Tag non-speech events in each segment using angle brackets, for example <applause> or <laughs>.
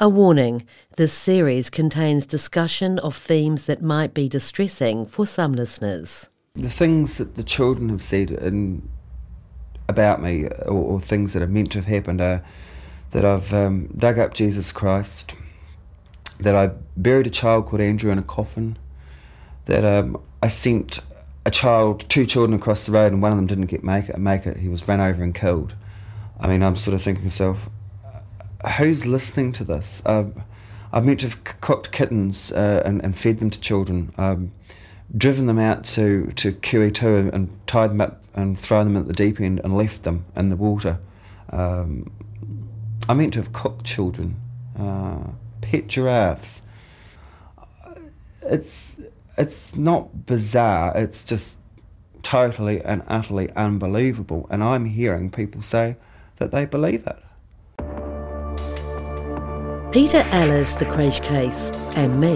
A warning this series contains discussion of themes that might be distressing for some listeners. The things that the children have said in, about me, or, or things that are meant to have happened, are that I've um, dug up Jesus Christ, that I buried a child called Andrew in a coffin, that um, I sent a child, two children across the road, and one of them didn't get make it. Make it. He was run over and killed. I mean, I'm sort of thinking to myself, who's listening to this? Uh, I've meant to have cooked kittens uh, and, and fed them to children, um, driven them out to, to QE2 and, and tied them up and thrown them at the deep end and left them in the water. Um, I meant to have cooked children, uh, pet giraffes. It's, it's not bizarre, it's just totally and utterly unbelievable. And I'm hearing people say that they believe it. Peter Ellis, The Creche Case, and Me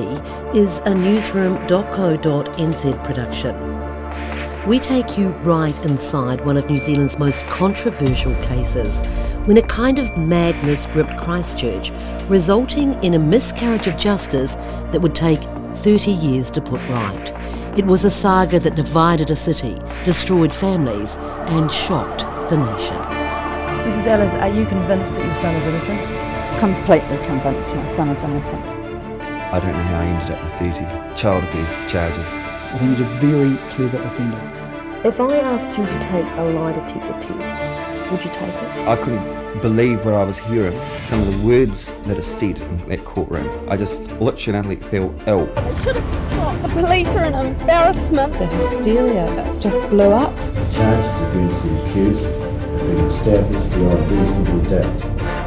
is a newsroom.co.nz production. We take you right inside one of New Zealand's most controversial cases when a kind of madness gripped Christchurch, resulting in a miscarriage of justice that would take 30 years to put right. It was a saga that divided a city, destroyed families, and shocked the nation. Mrs. Ellis, are you convinced that your son is innocent? Completely convinced my son is innocent. I don't know how I ended up with 30 child abuse charges. I think he's a very clever offender. If I asked you to take a lie detector test, would you take it? I couldn't believe what I was hearing. Some of the words that are said in that courtroom. I just literally and utterly feel ill. The police are an embarrassment. The hysteria just blew up. The Charges against the accused have been established beyond reasonable doubt.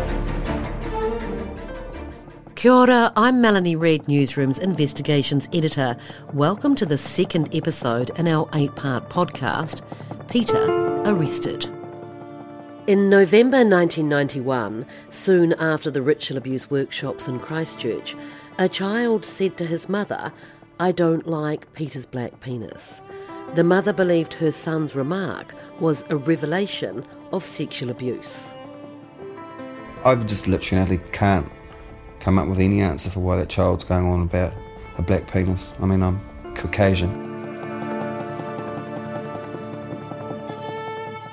Kia ora, I'm Melanie Reid, Newsroom's Investigations Editor. Welcome to the second episode in our eight part podcast Peter Arrested. In November 1991, soon after the ritual abuse workshops in Christchurch, a child said to his mother, I don't like Peter's black penis. The mother believed her son's remark was a revelation of sexual abuse. I've just literally can't come up with any answer for why that child's going on about a black penis. I mean, I'm Caucasian.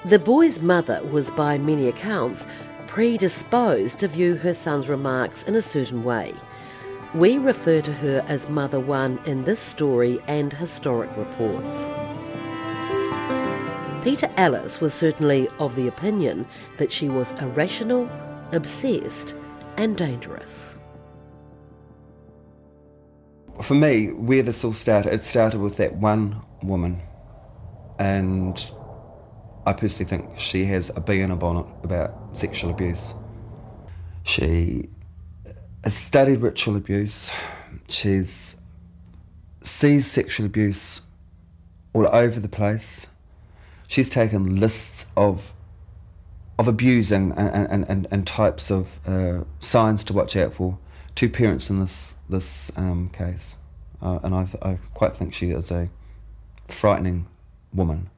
The boy's mother was, by many accounts, predisposed to view her son's remarks in a certain way. We refer to her as Mother One in this story and historic reports. Peter Ellis was certainly of the opinion that she was irrational, obsessed, and dangerous. For me, where this all started, it started with that one woman, and I personally think she has a bee in a bonnet about sexual abuse. She has studied ritual abuse. She's sees sexual abuse all over the place. She's taken lists of of abusing and, and, and, and types of uh, signs to watch out for. Two parents in this this um, case, uh, and I, I quite think she is a frightening woman.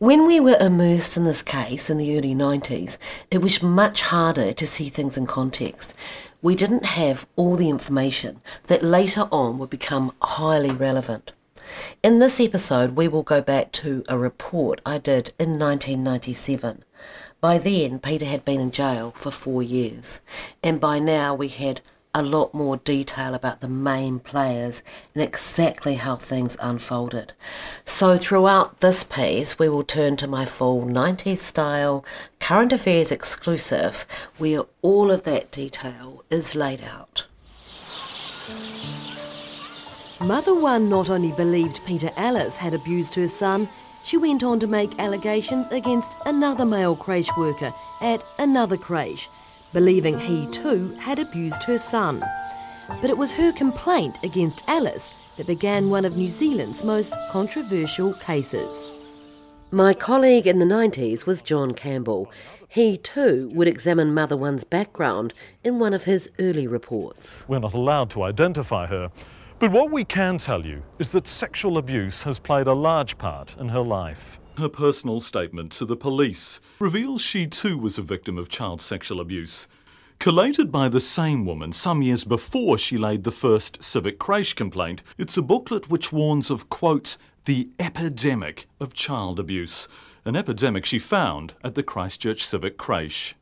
When we were immersed in this case in the early 90s, it was much harder to see things in context. We didn't have all the information that later on would become highly relevant. In this episode, we will go back to a report I did in 1997. By then, Peter had been in jail for four years, and by now we had a lot more detail about the main players and exactly how things unfolded. So, throughout this piece, we will turn to my full 90s style current affairs exclusive where all of that detail is laid out. Mother One not only believed Peter Ellis had abused her son, she went on to make allegations against another male creche worker at another creche, believing he too had abused her son. But it was her complaint against Ellis that began one of New Zealand's most controversial cases. My colleague in the 90s was John Campbell. He too would examine Mother One's background in one of his early reports. We're not allowed to identify her, but what we can tell you is that sexual abuse has played a large part in her life. Her personal statement to the police reveals she too was a victim of child sexual abuse. Collated by the same woman some years before she laid the first civic creche complaint, it's a booklet which warns of, quote, the epidemic of child abuse, an epidemic she found at the Christchurch Civic Creche.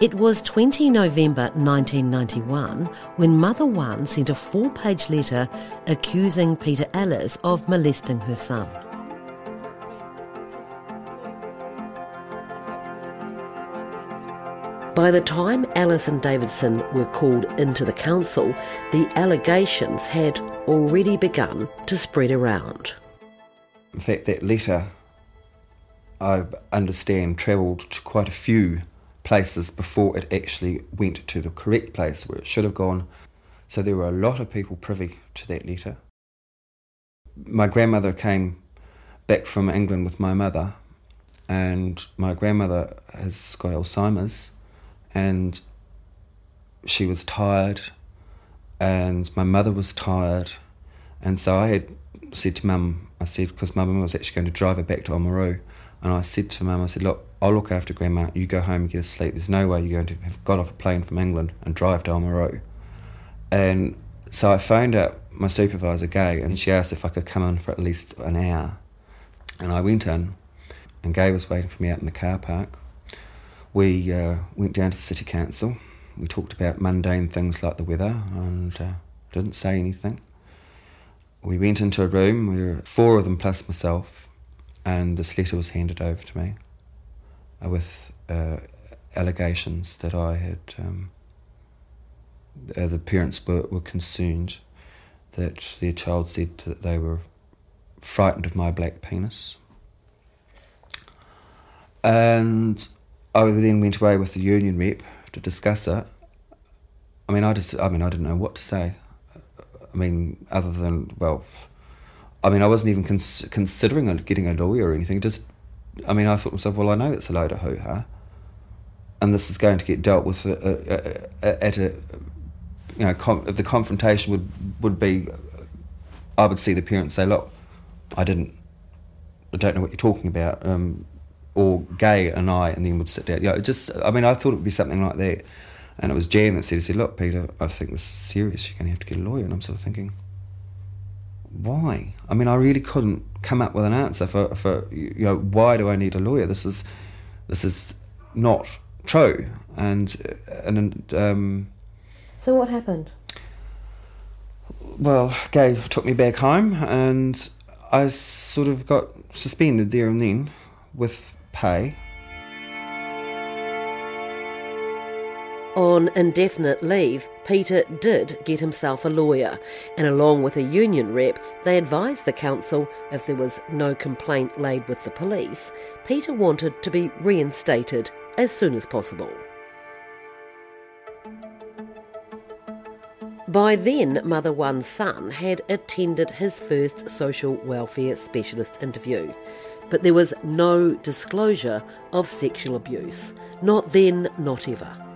It was 20 November 1991 when Mother One sent a four page letter accusing Peter Ellis of molesting her son. By the time Ellis and Davidson were called into the council, the allegations had already begun to spread around. In fact, that letter, I understand, travelled to quite a few places before it actually went to the correct place where it should have gone. So there were a lot of people privy to that letter. My grandmother came back from England with my mother, and my grandmother has got Alzheimer's, and she was tired, and my mother was tired, and so I had said to mum, I said, because my mum was actually going to drive her back to Oamaru, and I said to mum, I said, look, I'll look after grandma. You go home and get a sleep. There's no way you're going to have got off a plane from England and drive to Oamaru. And so I phoned up my supervisor, Gay, and she asked if I could come in for at least an hour. And I went in, and Gay was waiting for me out in the car park. We uh, went down to the city council. We talked about mundane things like the weather and uh, didn't say anything. We went into a room, we were four of them plus myself, and this letter was handed over to me with uh, allegations that I had. Um, uh, the parents were, were concerned that their child said that they were frightened of my black penis. And I then went away with the union rep to discuss it. I mean, I just, I mean, I didn't know what to say. I mean, other than, well, I mean, I wasn't even cons- considering getting a lawyer or anything. Just I mean, I thought to myself, well, I know it's a load of hoo ha, and this is going to get dealt with uh, uh, uh, at a, you know, com- the confrontation would would be, I would see the parents say, look, I didn't, I don't know what you're talking about, um, or Gay and I, and then would sit down. You know, just, I mean, I thought it would be something like that, and it was Jan that said, said, look, Peter, I think this is serious. You're going to have to get a lawyer, and I'm sort of thinking why? I mean, I really couldn't come up with an answer for, for you know why do I need a lawyer? This is this is not true. And and um, so what happened? Well, Gay took me back home, and I sort of got suspended there and then with pay. On indefinite leave, Peter did get himself a lawyer, and along with a union rep, they advised the council if there was no complaint laid with the police, Peter wanted to be reinstated as soon as possible. By then, Mother One's son had attended his first social welfare specialist interview, but there was no disclosure of sexual abuse. Not then, not ever.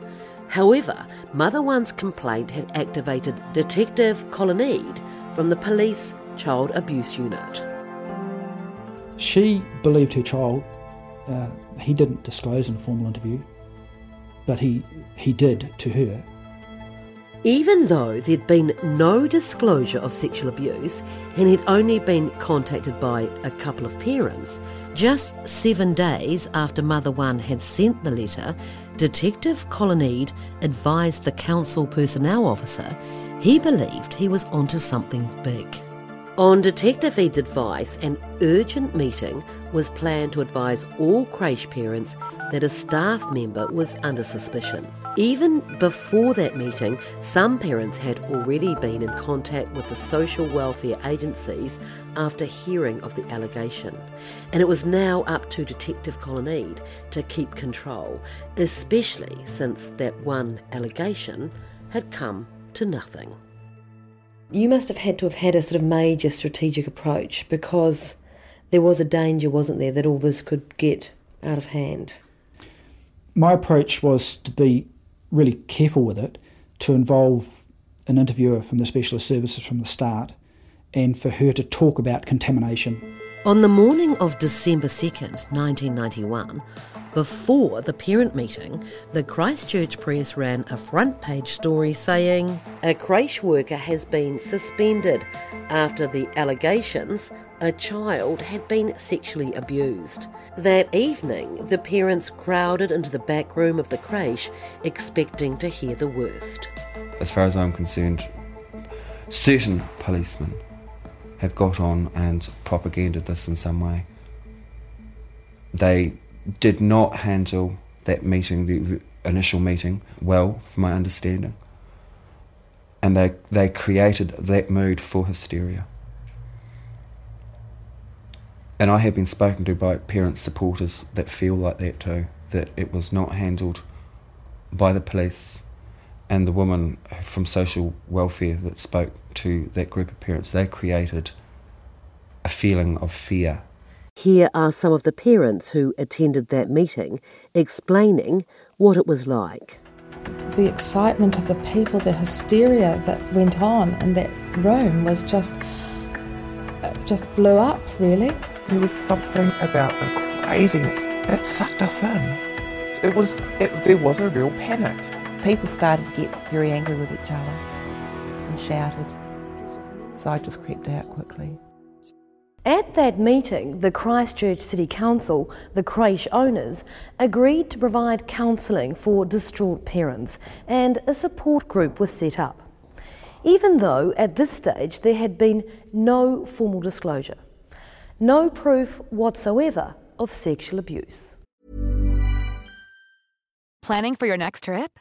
However, Mother One's complaint had activated Detective Colin Eade from the police child abuse unit. She believed her child. Uh, he didn't disclose in a formal interview, but he, he did to her. Even though there'd been no disclosure of sexual abuse and he'd only been contacted by a couple of parents, just seven days after Mother One had sent the letter, Detective Colin Eade advised the council personnel officer he believed he was onto something big. On Detective Eade's advice, an urgent meeting was planned to advise all creche parents that a staff member was under suspicion. Even before that meeting, some parents had already been in contact with the social welfare agencies after hearing of the allegation. And it was now up to Detective Colin Eade to keep control, especially since that one allegation had come to nothing. You must have had to have had a sort of major strategic approach because there was a danger, wasn't there, that all this could get out of hand. My approach was to be really careful with it, to involve an interviewer from the specialist services from the start, and for her to talk about contamination. On the morning of December 2nd, 1991, before the parent meeting, the Christchurch Press ran a front page story saying a creche worker has been suspended after the allegations a child had been sexually abused. That evening, the parents crowded into the back room of the creche expecting to hear the worst. As far as I'm concerned, certain policemen have got on and propagated this in some way. They did not handle that meeting, the initial meeting, well, from my understanding. And they, they created that mood for hysteria. And I have been spoken to by parents, supporters that feel like that too, that it was not handled by the police and the woman from social welfare that spoke to that group of parents. They created a feeling of fear here are some of the parents who attended that meeting explaining what it was like. The excitement of the people, the hysteria that went on in that room was just uh, just blew up really. There was something about the craziness that sucked us in. It was it, there was a real panic. People started to get very angry with each other and shouted. So I just crept out quickly. At that meeting, the Christchurch City Council, the creche owners, agreed to provide counselling for distraught parents and a support group was set up, even though at this stage there had been no formal disclosure, no proof whatsoever of sexual abuse. Planning for your next trip?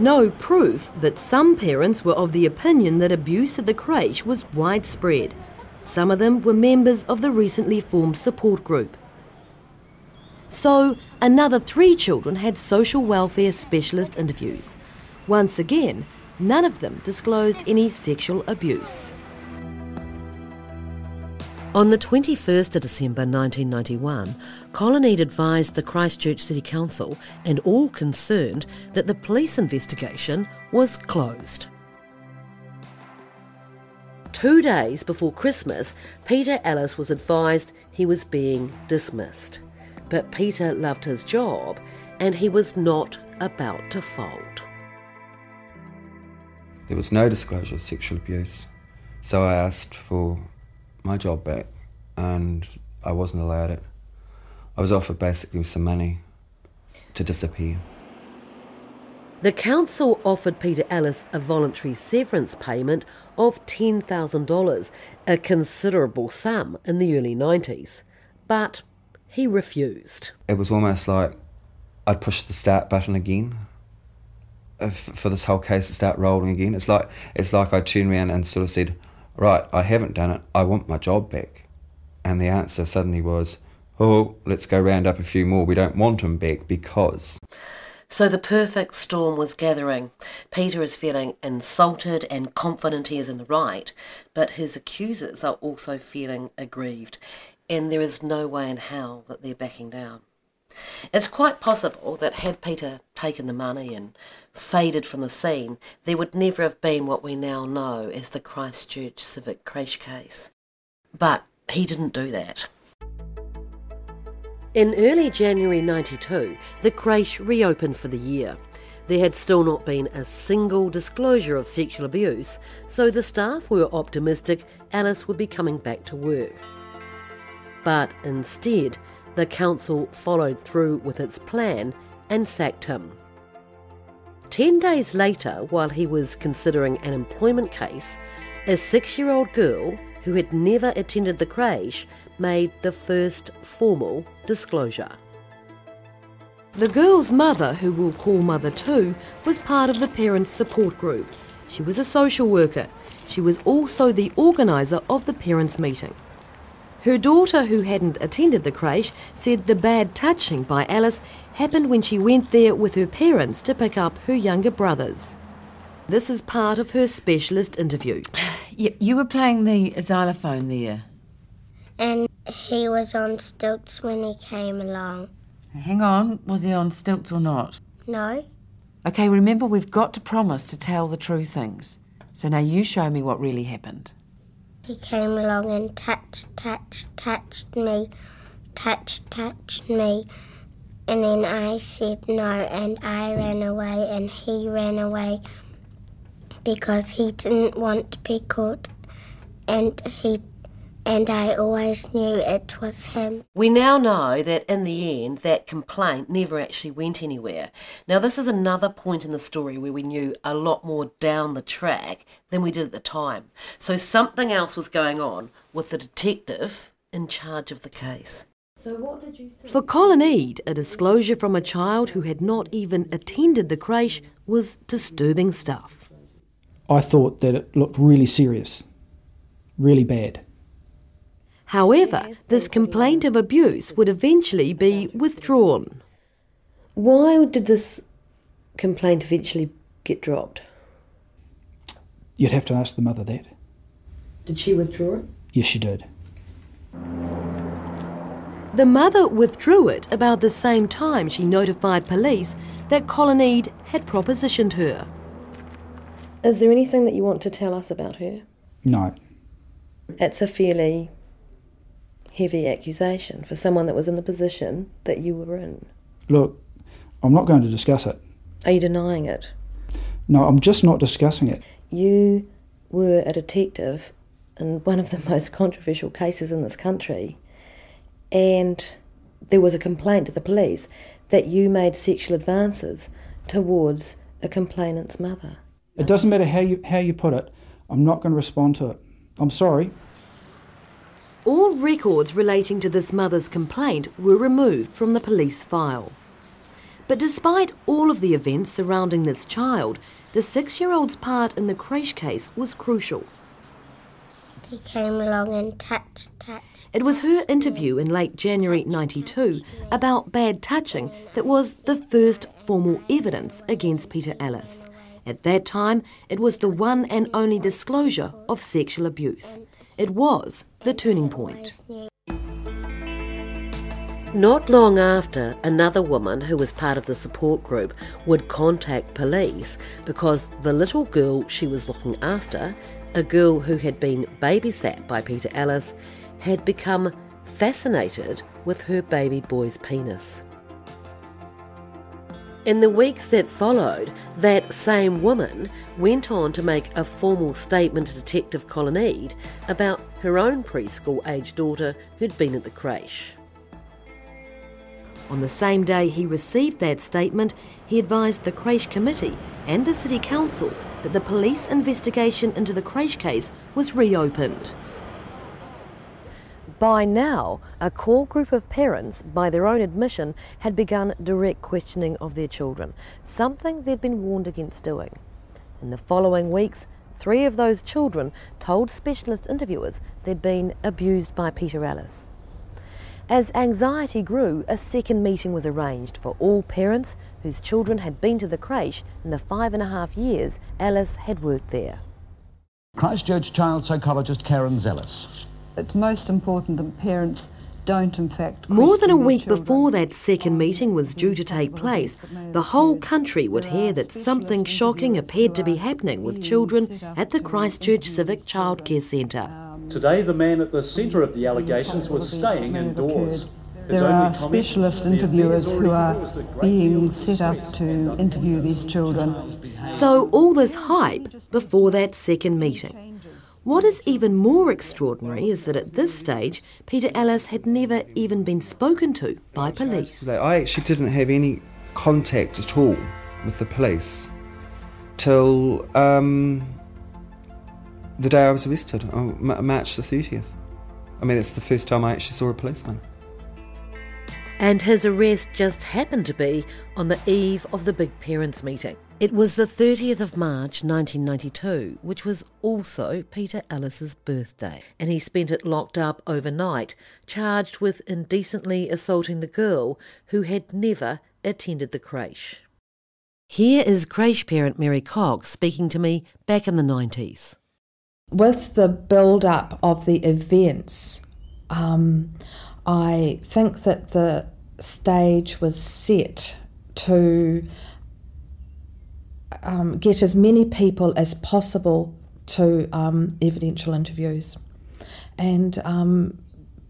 No proof, but some parents were of the opinion that abuse at the creche was widespread. Some of them were members of the recently formed support group. So, another three children had social welfare specialist interviews. Once again, none of them disclosed any sexual abuse. On the 21st of December 1991, Colin Eade advised the Christchurch City Council and all concerned that the police investigation was closed. Two days before Christmas, Peter Ellis was advised he was being dismissed. But Peter loved his job and he was not about to fold. There was no disclosure of sexual abuse, so I asked for my job back and I wasn't allowed it. I was offered basically some money to disappear. The council offered Peter Ellis a voluntary severance payment of $10,000, a considerable sum in the early 90s, but he refused. It was almost like I'd push the start button again uh, for this whole case to start rolling again. It's like it's like I turned around and sort of said, "Right, I haven't done it. I want my job back." And the answer suddenly was, "Oh, let's go round up a few more. We don't want him back because." So the perfect storm was gathering. Peter is feeling insulted and confident he is in the right, but his accusers are also feeling aggrieved, and there is no way in hell that they're backing down. It's quite possible that had Peter taken the money and faded from the scene, there would never have been what we now know as the Christchurch Civic Creche case. But he didn't do that. In early January 92, the creche reopened for the year. There had still not been a single disclosure of sexual abuse, so the staff were optimistic Ellis would be coming back to work. But instead, the council followed through with its plan and sacked him. Ten days later, while he was considering an employment case, a six year old girl who had never attended the creche made the first formal disclosure. The girl's mother, who we'll call Mother 2, was part of the parents' support group. She was a social worker. She was also the organiser of the parents' meeting. Her daughter, who hadn't attended the creche, said the bad touching by Ellis happened when she went there with her parents to pick up her younger brothers. This is part of her specialist interview. <sighs> You, you were playing the xylophone there. And he was on stilts when he came along. Hang on, was he on stilts or not? No. Okay, remember we've got to promise to tell the true things. So now you show me what really happened. He came along and touched, touched, touched me, touched, touched me. And then I said no, and I ran away, and he ran away because he didn't want to be caught, and he and I always knew it was him. We now know that in the end, that complaint never actually went anywhere. Now, this is another point in the story where we knew a lot more down the track than we did at the time. So, something else was going on with the detective in charge of the case. So, what did you think? For Colin Eade, a disclosure from a child who had not even attended the creche was disturbing stuff. I thought that it looked really serious, really bad. However, this complaint of abuse would eventually be withdrawn. Why did this complaint eventually get dropped? You'd have to ask the mother that. Did she withdraw it? Yes, she did. The mother withdrew it about the same time she notified police that Colin Eade had propositioned her. Is there anything that you want to tell us about her? No. It's a fairly heavy accusation for someone that was in the position that you were in. Look, I'm not going to discuss it. Are you denying it? No, I'm just not discussing it. You were a detective in one of the <laughs> most controversial cases in this country, and there was a complaint to the police that you made sexual advances towards a complainant's mother. It doesn't matter how you how you put it. I'm not going to respond to it. I'm sorry. All records relating to this mother's complaint were removed from the police file. But despite all of the events surrounding this child, the six year old's part in the creche case was crucial. He came along and touched, touched. It was her interview in late January 92 about bad touching that was the first formal evidence against Peter Ellis. At that time, it was the one and only disclosure of sexual abuse. It was the turning point. Not long after, another woman who was part of the support group would contact police because the little girl she was looking after, a girl who had been babysat by Peter Ellis, had become fascinated with her baby boy's penis. In the weeks that followed, that same woman went on to make a formal statement to Detective Colin Eade about her own preschool aged daughter who'd been at the creche. On the same day he received that statement, he advised the creche committee and the city council that the police investigation into the creche case was reopened. By now, a core group of parents, by their own admission, had begun direct questioning of their children, something they'd been warned against doing. In the following weeks, three of those children told specialist interviewers they'd been abused by Peter Ellis. As anxiety grew, a second meeting was arranged for all parents whose children had been to the creche in the five and a half years Ellis had worked there. Christchurch child psychologist Karen Zelas. It's most important that parents don't, in fact. More than a week their before that second meeting was due to take place, the whole country would hear that something shocking appeared to be happening with children at the Christchurch Civic Childcare Centre. Um, Today, the man at the centre of the allegations was staying indoors. There are specialist "The affair has interviewers who are caused a great being set up to interview these children. So, all this hype before that second meeting. What is even more extraordinary is that at this stage, Peter Ellis had never even been spoken to by police. I actually didn't have any contact at all with the police till um, the day I was arrested, on March the 30th. I mean, it's the first time I actually saw a policeman. And his arrest just happened to be on the eve of the big parents' meeting. It was the 30th of March 1992, which was also Peter Ellis's birthday, and he spent it locked up overnight, charged with indecently assaulting the girl who had never attended the creche. Here is creche parent Mary Cox speaking to me back in the 90s. with the build up of the events, um, I think that the stage was set to um, get as many people as possible to um, evidential interviews, and um,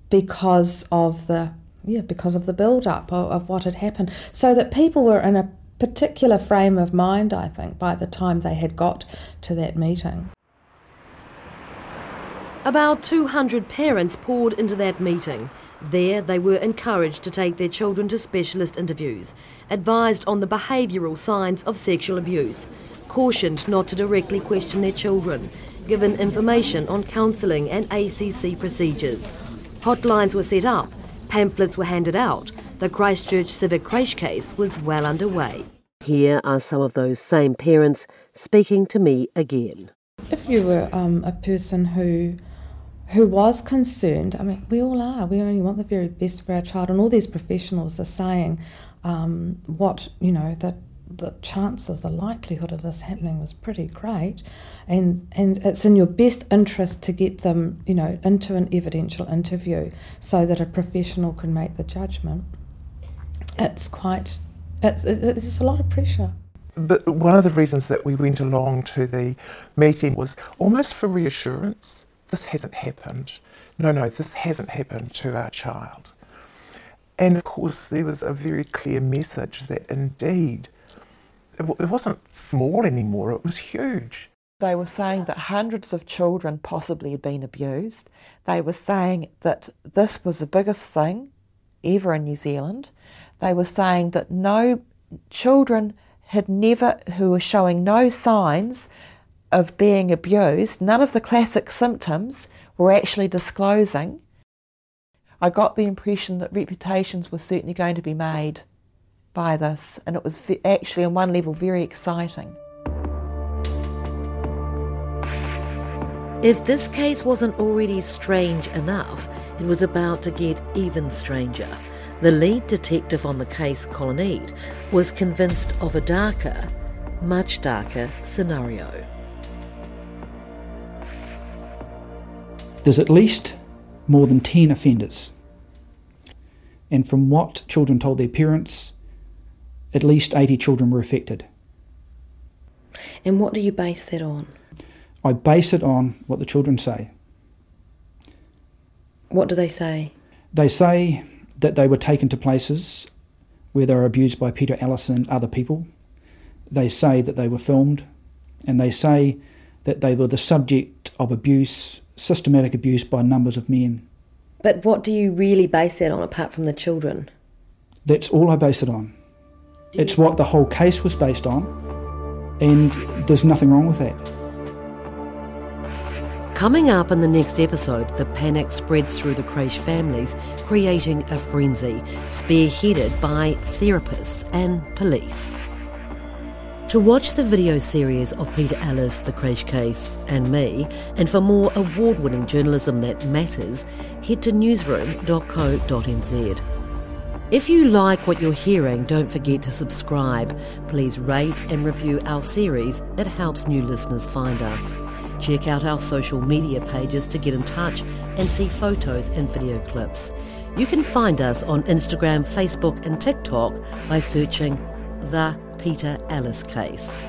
because of the yeah because of the build up of, of what had happened, so that people were in a particular frame of mind. I think by the time they had got to that meeting. About 200 parents poured into that meeting. There, they were encouraged to take their children to specialist interviews, advised on the behavioural signs of sexual abuse, cautioned not to directly question their children, given information on counselling and ACC procedures. Hotlines were set up, pamphlets were handed out. The Christchurch Civic Creche case was well underway. Here are some of those same parents speaking to me again. If you were um, a person who who was concerned, I mean, we all are. We only want the very best for our child, and all these professionals are saying um, what you know that the chances, the likelihood of this happening was pretty great, and and it's in your best interest to get them, you know, into an evidential interview so that a professional can make the judgment. It's quite, it's it's a lot of pressure. But one of the reasons that we went along to the meeting was almost for reassurance. This hasn't happened. No, no, this hasn't happened to our child. And of course, there was a very clear message that indeed it, w- it wasn't small anymore, it was huge. They were saying that hundreds of children possibly had been abused. They were saying that this was the biggest thing ever in New Zealand. They were saying that no children had never, who were showing no signs of being abused, none of the classic symptoms were actually disclosing. I got the impression that reputations were certainly going to be made by this, and it was actually, on one level, very exciting. If this case wasn't already strange enough, it was about to get even stranger. The lead detective on the case, Colin Eade, was convinced of a darker, much darker scenario. There's at least more than 10 offenders. And from what children told their parents, at least 80 children were affected. And what do you base that on? I base it on what the children say. What do they say? They say that they were taken to places where they were abused by Peter Ellis and other people. They say that they were filmed, and they say that they were the subject of abuse, systematic abuse by numbers of men. But what do you really base that on apart from the children? That's all I base it on. It's what the whole case was based on, and there's nothing wrong with that. Coming up in the next episode, the panic spreads through the Creche families, creating a frenzy, spearheaded by therapists and police. To watch the video series of Peter Ellis, The Creche Case, and me, and for more award winning journalism that matters, head to newsroom.co.nz. If you like what you're hearing, don't forget to subscribe. Please rate and review our series, it helps new listeners find us. Check out our social media pages to get in touch and see photos and video clips. You can find us on Instagram, Facebook, and TikTok by searching The Peter Ellis Case.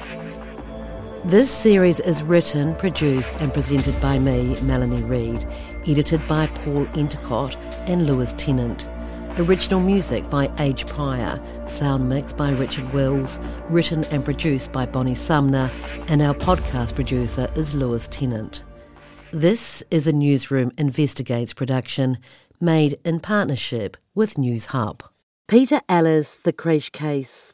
This series is written, produced, and presented by me, Melanie Reid, edited by Paul Entercott and Lewis Tennant. Original music by Age Pryor, sound mix by Richard Wills, written and produced by Bonnie Sumner, and our podcast producer is Lewis Tennant. This is a Newsroom Investigates production made in partnership with News Hub. Peter Ellis, The Creche Case,